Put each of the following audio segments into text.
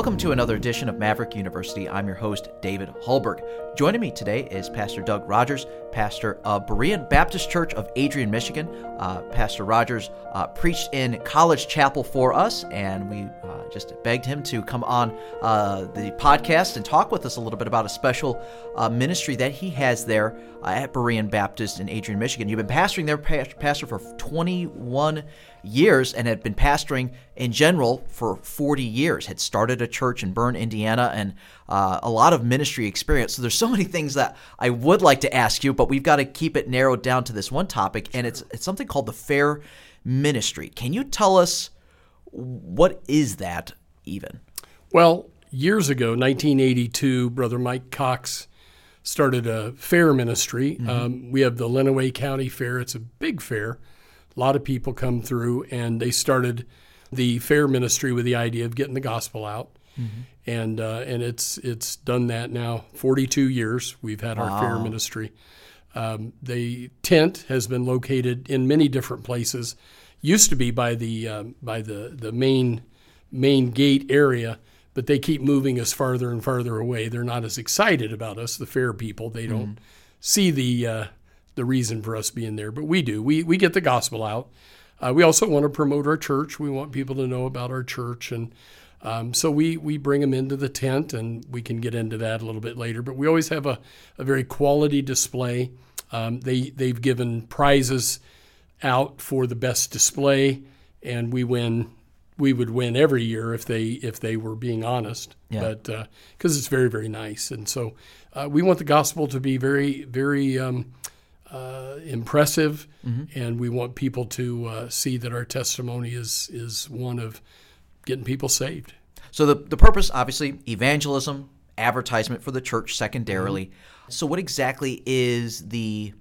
Welcome to another edition of Maverick University. I'm your host, David Hallberg. Joining me today is Pastor Doug Rogers, pastor of Berean Baptist Church of Adrian, Michigan. Uh, pastor Rogers uh, preached in College Chapel for us, and we uh, just begged him to come on uh, the podcast and talk with us a little bit about a special uh, ministry that he has there uh, at Berean Baptist in Adrian, Michigan. You've been pastoring there, Pastor, for 21 years and had been pastoring in general for 40 years. Had started a church in Berne, Indiana, and uh, a lot of ministry experience. So there's so many things that I would like to ask you, but we've got to keep it narrowed down to this one topic, and it's it's something called the Fair Ministry. Can you tell us what is that even? Well, years ago, 1982, Brother Mike Cox started a fair ministry. Mm-hmm. Um, we have the Lenawee County Fair. It's a big fair a lot of people come through, and they started the fair ministry with the idea of getting the gospel out. Mm-hmm. And uh, and it's it's done that now 42 years. We've had our fair ministry. Um, the tent has been located in many different places. Used to be by the um, by the the main main gate area, but they keep moving us farther and farther away. They're not as excited about us, the fair people. They don't mm-hmm. see the uh, the reason for us being there, but we do. We we get the gospel out. Uh, we also want to promote our church. We want people to know about our church, and um, so we we bring them into the tent, and we can get into that a little bit later. But we always have a, a very quality display. Um, they they've given prizes out for the best display, and we win. We would win every year if they if they were being honest, yeah. but because uh, it's very very nice, and so uh, we want the gospel to be very very. Um, uh, impressive, mm-hmm. and we want people to uh, see that our testimony is is one of getting people saved. So the the purpose, obviously, evangelism, advertisement for the church, secondarily. Mm-hmm. So what exactly is the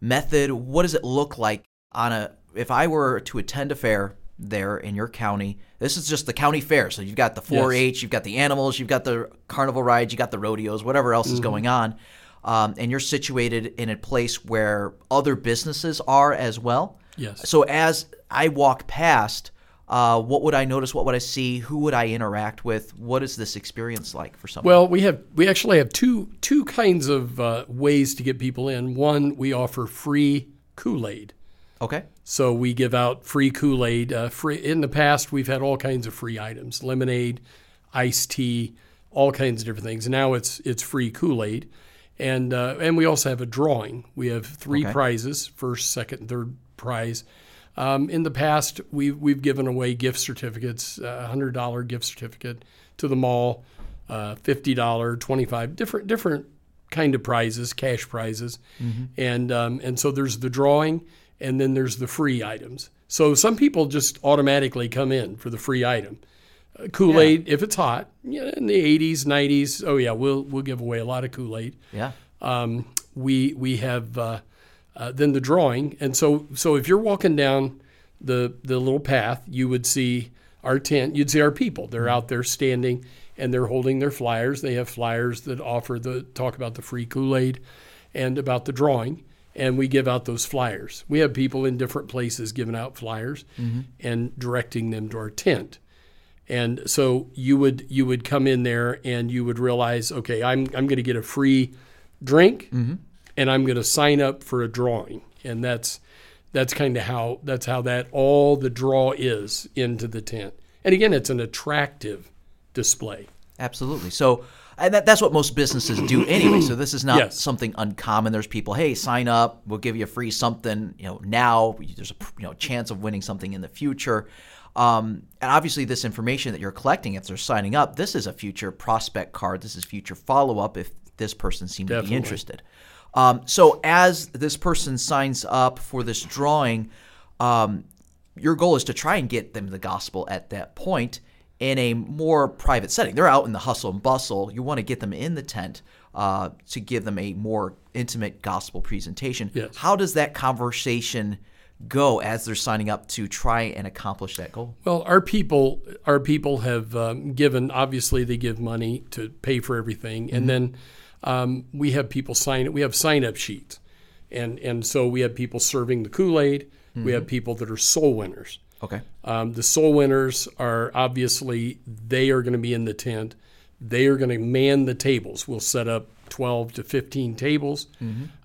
method? What does it look like on a? If I were to attend a fair there in your county, this is just the county fair. So you've got the 4-H, yes. you've got the animals, you've got the carnival rides, you got the rodeos, whatever else mm-hmm. is going on um, and you're situated in a place where other businesses are as well. Yes. So as I walk past, uh, what would I notice? What would I see? Who would I interact with? What is this experience like for someone? Well, we have we actually have two two kinds of uh, ways to get people in. One, we offer free Kool Aid. Okay. So we give out free Kool Aid. Uh, free in the past, we've had all kinds of free items: lemonade, iced tea, all kinds of different things. Now it's it's free Kool Aid and uh, and we also have a drawing. We have three okay. prizes: first, second, third prize. Um, in the past, we've we've given away gift certificates, a hundred dollar gift certificate to the mall, uh, fifty dollar, twenty five different different kind of prizes, cash prizes, mm-hmm. and um, and so there's the drawing, and then there's the free items. So some people just automatically come in for the free item. Kool Aid yeah. if it's hot. Yeah, in the 80s, 90s. Oh yeah, we'll we'll give away a lot of Kool Aid. Yeah. Um, we we have uh, uh, then the drawing, and so so if you're walking down the the little path, you would see our tent. You'd see our people. They're out there standing, and they're holding their flyers. They have flyers that offer the talk about the free Kool Aid, and about the drawing. And we give out those flyers. We have people in different places giving out flyers mm-hmm. and directing them to our tent. And so you would you would come in there and you would realize, okay, I'm I'm going to get a free drink, mm-hmm. and I'm going to sign up for a drawing, and that's that's kind of how that's how that all the draw is into the tent. And again, it's an attractive display. Absolutely. So. And that, that's what most businesses do anyway. So this is not yes. something uncommon. There's people, hey, sign up. We'll give you a free something. You know, now there's a you know chance of winning something in the future. Um, and obviously, this information that you're collecting, if they're signing up, this is a future prospect card. This is future follow up if this person seems Definitely. to be interested. Um, so, as this person signs up for this drawing, um, your goal is to try and get them the gospel at that point in a more private setting. They're out in the hustle and bustle. You want to get them in the tent uh, to give them a more intimate gospel presentation. Yes. How does that conversation go as they're signing up to try and accomplish that goal? Well, our people, our people have um, given. Obviously, they give money to pay for everything, and then um, we have people sign. We have sign up sheets, and and so we have people serving the Kool Aid. We have people that are soul winners. Okay. Um, the soul winners are obviously they are going to be in the tent. They are going to man the tables. We'll set up 12 to 15 tables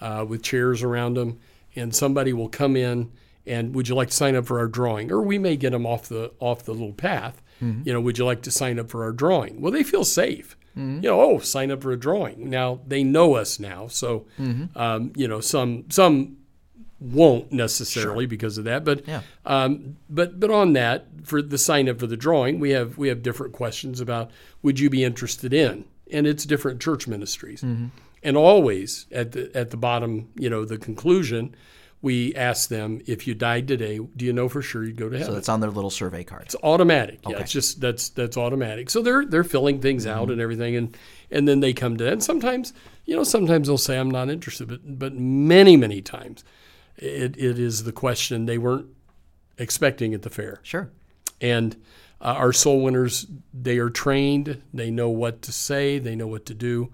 uh, with chairs around them, and somebody will come in and would you like to sign up for our drawing? Or we may get them off the off the little path. You know, would you like to sign up for our drawing? Well, they feel safe. You know, oh, sign up for a drawing. Now they know us now, so um, you know some some won't necessarily because of that. But Yeah. um, but but on that for the sign up for the drawing, we have we have different questions about would you be interested in, and it's different church ministries, and always at the at the bottom, you know, the conclusion, we ask them if you died today, do you know for sure you'd go to heaven? So that's on their little survey card. It's automatic. Yeah, it's just that's that's automatic. So they're they're filling things out and everything, and and then they come to that. And sometimes, you know, sometimes they'll say I'm not interested, but but many many times, it, it is the question they weren't expecting at the fair. Sure. And uh, our soul winners, they are trained. They know what to say. They know what to do.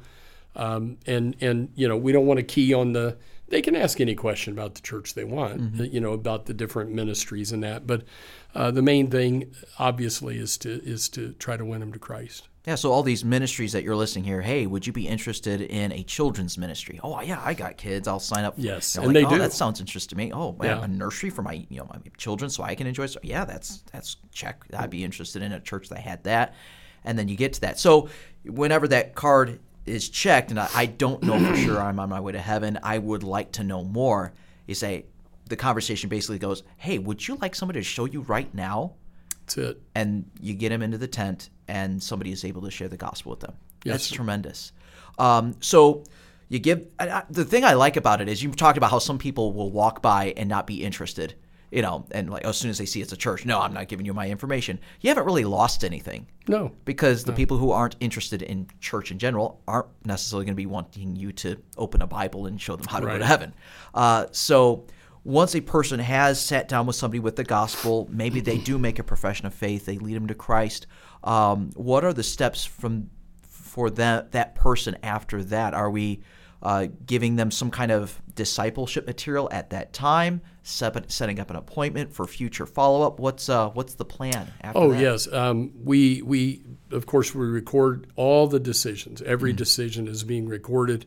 Um, and and you know, we don't want to key on the. They can ask any question about the church they want. uh, You know, about the different ministries and that. But uh, the main thing, obviously, is to is to try to win them to Christ. Yeah, so all these ministries that you're listing here, hey, would you be interested in a children's ministry? Oh, yeah, I got kids. I'll sign up. Yes, and like, they oh, do. That sounds interesting to me. Oh, Yeah. a nursery for my you know my children so I can enjoy. So yeah, that's that's check. I'd be interested in a church that had that, and then you get to that. So whenever that card is checked, and I, I don't know for sure I'm on my way to heaven, I would like to know more. You say the conversation basically goes, hey, would you like somebody to show you right now? That's it. and you get him into the tent and somebody is able to share the gospel with them. That's Yes. tremendous. Um, so you give I, the thing I like about it is you've talked about how some people will walk by and not be interested, you know, and like as soon as they see it's a church, no, I'm not giving you my information. You haven't really lost anything No. because the people who aren't interested in church in general aren't necessarily going to be wanting you to open a Bible and show them how to go to heaven. Uh, so once a person has sat down with somebody with the gospel, maybe they do make a profession of faith, they lead them to Christ. Um, what are the steps from for that that person after that? Are we uh, giving them some kind of discipleship material at that time, set, setting up an appointment for future follow up? What's uh, what's the plan after that? Oh that? yes, um, we we of course we record all the decisions. Every decision is being recorded.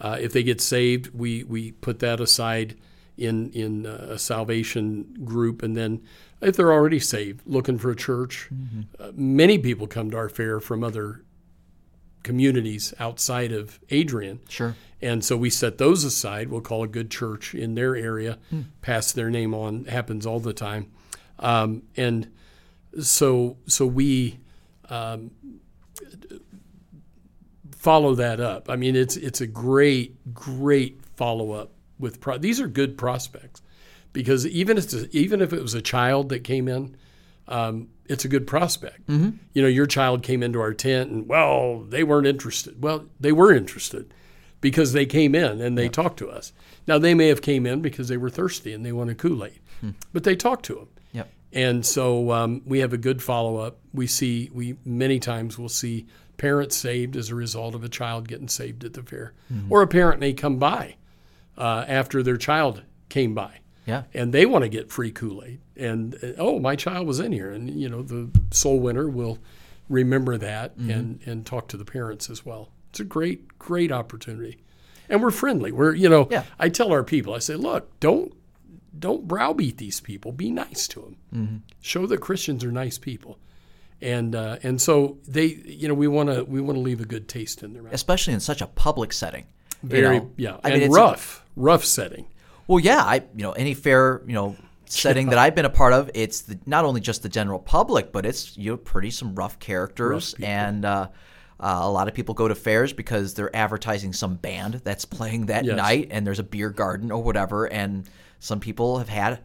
Uh, if they get saved, we we put that aside in in uh, a salvation group, and then if they're already saved, looking for a church, uh, many people come to our fair from other communities outside of Adrian. Sure. And so we set those aside. We'll call a good church in their area, pass their name on. Happens all the time, um, and so so we um, follow that up. I mean, it's it's a great great follow up with pro- these are good prospects because even if even if it was a child that came in, um, it's a good prospect. You know, your child came into our tent and well, they weren't interested. Well, they were interested because they came in and they talked to us. Now they may have came in because they were thirsty and they wanted Kool Aid, but they talked to them. Yep. And so um, we have a good follow up. We see we many times we'll see parents saved as a result of a child getting saved at the fair, or a parent may come by uh, after their child came by, Yeah. and they want to get free Kool Aid. And uh, oh, my child was in here, and you know the soul winner will remember that and and talk to the parents as well. It's a great great opportunity, and we're friendly. We're you know Yeah. I tell our people I say look don't don't browbeat these people. Be nice to them. Show that Christians are nice people, and uh, and so they, you know, we want to we want to leave a good taste in their mouth. especially in such a public setting. you Very know? yeah, I and mean, it's a- rough, rough setting. Well, yeah, I you know any fair you know setting that I've been a part of, it's the, not only just the general public, but it's you know pretty some rough characters people. and. Uh, uh, a lot of people go to fairs because they're advertising some band that's playing that Yes. night, and there's a beer garden or whatever. And some people have had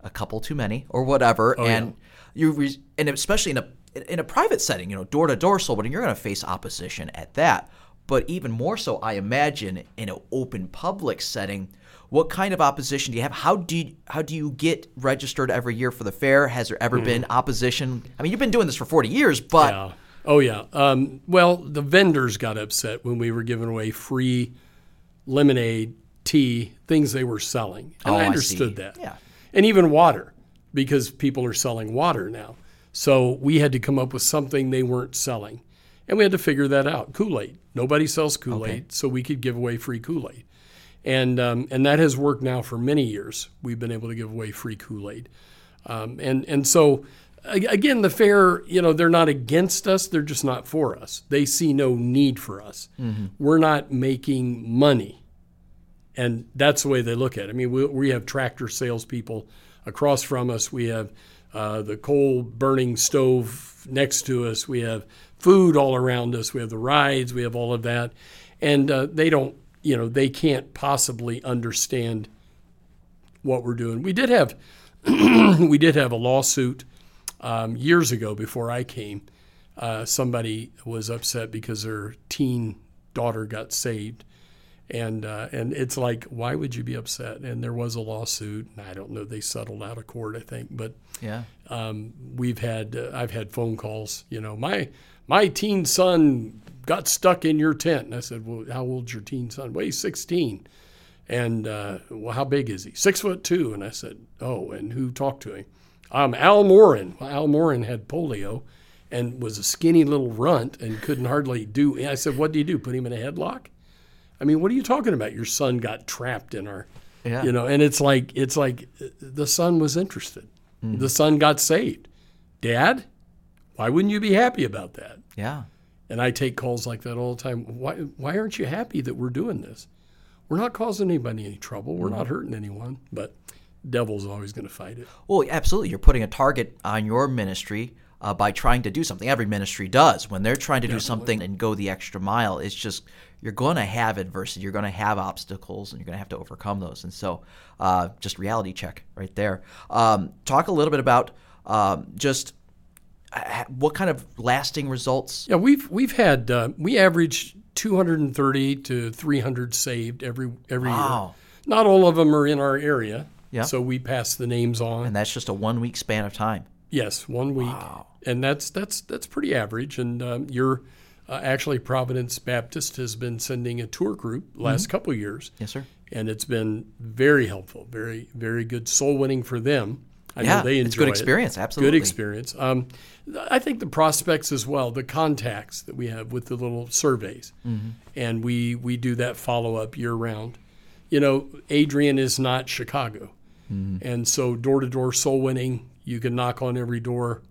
a couple too many or whatever, Oh, and you re- and especially in a in a private setting, you know, door to door soul, but you're going to face opposition at that. But even more so, I imagine in an open public setting what kind of opposition do you have? How do you, how do you get registered every year for the fair? Has there ever been opposition? I mean, you've been doing this for 40 years, but Yeah. Oh yeah. Um, well, the vendors got upset when we were giving away free lemonade, tea, things they were selling, and Oh, I I understood see. that. Yeah. And even water, because people are selling water now. So we had to come up with something they weren't selling, and we had to figure that out. Kool Aid. Nobody sells Kool Aid, so we could give away free Kool Aid, and um, and that has worked now for many years. We've been able to give away free Kool Aid. Um, and and so again, the fair, you know, they're not against us; they're just not for us. They see no need for us. We're not making money, and that's the way they look at it. I mean, we, we have tractor salespeople across from us. We have uh, the coal burning stove next to us. We have food all around us. We have the rides. We have all of that, and uh, they don't, you know, they can't possibly understand what we're doing. We did have we did have a lawsuit um, years ago before I came. Uh, somebody was upset because their teen daughter got saved, and uh, and it's like, why would you be upset? And there was a lawsuit, and I don't know. They settled out of court, I think, but yeah. um, we've had uh, I've had phone calls. You know, my my teen son got stuck in your tent, and I said, well, how old's your teen son? Well, he's 16. And uh, well, how big is he? Six foot two. And I said, oh, and who talked to him? Um, Al Morin. Well, Al Morin had polio and was a skinny little runt and couldn't hardly do. And I said, what do you do? Put him in a headlock? I mean, what are you talking about? Your son got trapped in our, Yeah. you know. And it's like it's like uh, the son was interested. The son got saved. Dad, why wouldn't you be happy about that? Yeah. And I take calls like that all the time. Why, why aren't you happy that we're doing this? We're not causing anybody any trouble. We're not hurting anyone. But devil's always going to fight it. Well, absolutely. You're putting a target on your ministry uh, by trying to do something. Every ministry does. When they're trying to do something and go the extra mile, it's just you're going to have adversity. You're going to have obstacles, and you're going to have to overcome those. And so, uh, just reality check right there. Um, talk a little bit about um, just what kind of lasting results. Yeah, we've we've had uh, we average 230 to 300 saved every every Wow. year. Not all of them are in our area. Yeah. So we pass the names on. And that's just a one week span of time. Yes, one week, and that's that's that's pretty average. And um, you're uh, actually Providence Baptist has been sending a tour group last couple years, Yes, sir. and it's been very helpful, very very good soul winning for them. I Yeah, know they enjoy it's good it. experience. Absolutely. Good experience. Um, I think the prospects as well, the contacts that we have with the little surveys, Mm-hmm. and we we do that follow up year round. You know, Adrian is not Chicago, Mm-hmm. and so door to door soul winning, you can knock on every door.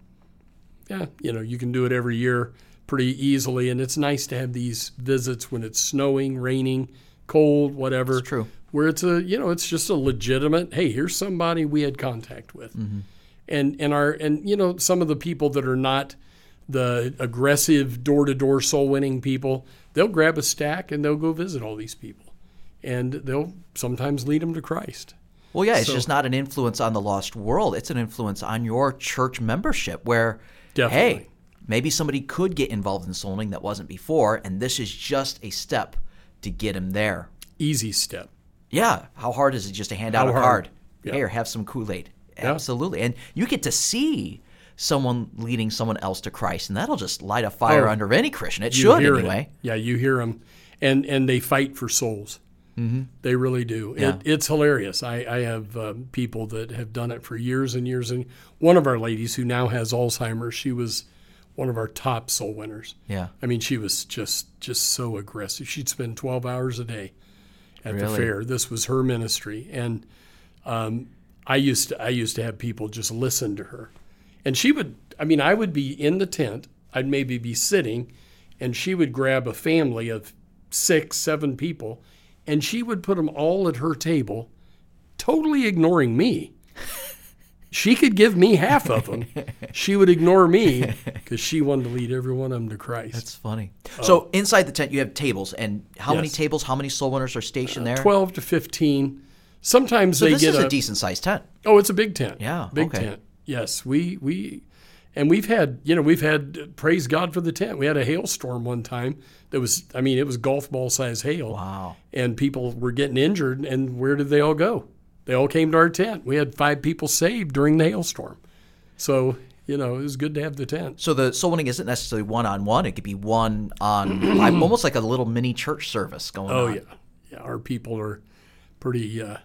Yeah, you know, you can do it every year pretty easily, and it's nice to have these visits when it's snowing, raining, cold, whatever It's true. where it's a you know it's just a legitimate hey here's somebody we had contact with mm-hmm. and and our and you know some of the people that are not the aggressive door-to-door soul winning people they'll grab a stack and they'll go visit all these people and they'll sometimes lead them to christ Well, yeah, it's just not an influence on the lost world. It's an influence on your church membership where, Definitely. hey, maybe somebody could get involved in soul winning that wasn't before, and this is just a step to get him there. easy step Yeah. How hard is it just to hand out a hard? card? Yeah. Hey, or have some Kool Aid. Absolutely. And you get to see someone leading someone else to Christ, and that'll just light a fire Oh. under any Christian. It should, hear it. anyway. yeah you hear them and and they fight for souls mm-hmm. they really do Yeah. it, it's hilarious i, I have um, people that have done it for years and years and one of our ladies who now has alzheimer's she was one of our top soul winners Yeah. i mean she was just just so aggressive she'd spend 12 hours a day at the fair this was her ministry and um, I used to I used to have people just listen to her, and she would. I mean, I would be in the tent. I'd maybe be sitting, and she would grab a family of six, seven people, and she would put them all at her table, totally ignoring me. She could give me half of them. She would ignore me because she wanted to lead every one of them to Christ. That's funny. Oh. So inside the tent, you have tables, and how many tables? How many soul winners are stationed uh, there? Twelve to fifteen. Sometimes So they this get is a, a decent sized tent. Oh, it's a big tent. Yeah, big okay. tent. Yes, we we, And we've had, you know, we've had praise God for the tent. We had a hailstorm one time that was, I mean, it was golf ball size hail. Wow. And people were getting injured. And where did they all go? They all came to our tent. We had five people saved during the hailstorm. So, you know, it was good to have the tent. So the soul winning isn't necessarily one on one. It could be one on, almost like a little mini church service going Oh on. yeah, yeah. Our people are pretty, uh,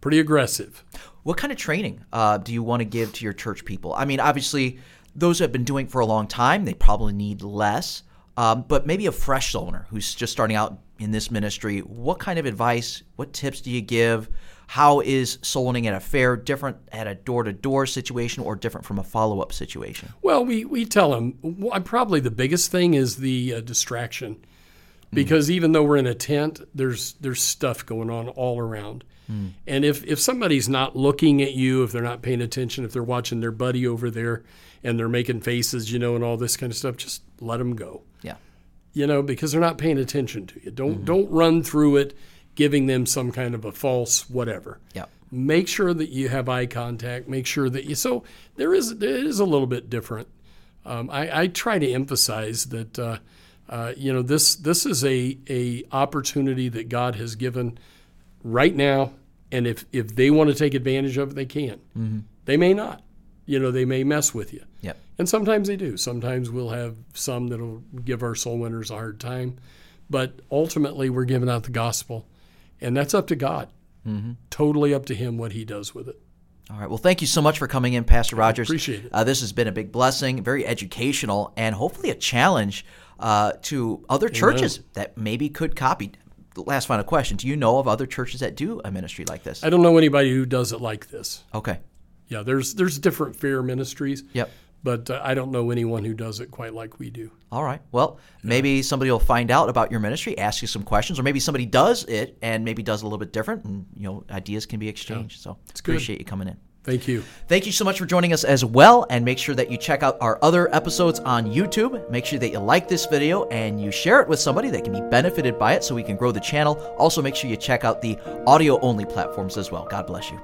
pretty aggressive. What kind of training uh, do you want to give to your church people? I mean, obviously, those who have been doing it for a long time, they probably need less. Um, but maybe a fresh soul winner who's just starting out in this ministry, what kind of advice, what tips do you give? How is soul winning at a fair different at a door to door situation or different from a follow up situation? Well, we, we tell them probably the biggest thing is the uh, distraction, because even though we're in a tent, there's there's stuff going on all around, and if if somebody's not looking at you, if they're not paying attention, if they're watching their buddy over there and they're making faces, you know, and all this kind of stuff, just let them go. Yeah. You know, because they're not paying attention to you. Don't don't run through it, giving them some kind of a false whatever. Yeah. Make sure that you have eye contact. Make sure that you. So there is it is a little bit different. Um, I, I try to emphasize that uh, uh, you know this this is a a opportunity that God has given right now, and if if they want to take advantage of it, they can. They may not. You know, they may mess with you. Yep. And sometimes they do. Sometimes we'll have some that'll give our soul winners a hard time. But ultimately, we're giving out the gospel. And that's up to God. Mm-hmm. Totally up to Him what He does with it. All right. Well, thank you so much for coming in, Pastor Rogers. appreciate it. Uh, this has been a big blessing, very educational, and hopefully a challenge uh, to other churches that maybe could copy. The last final question: Do you know of other churches that do a ministry like this? I don't know anybody who does it like this. Okay. Yeah, there's there's different fair ministries. Yep. But uh, I don't know anyone who does it quite like we do. All right. Well, maybe somebody will find out about your ministry, ask you some questions, or maybe somebody does it and maybe does a little bit different, and you know, ideas can be exchanged. So, good. appreciate you coming in. Thank you. Thank you so much for joining us as well, and make sure that you check out our other episodes on YouTube. Make sure that you like this video and you share it with somebody that can be benefited by it so we can grow the channel. Also, make sure you check out the audio only platforms as well. God bless you.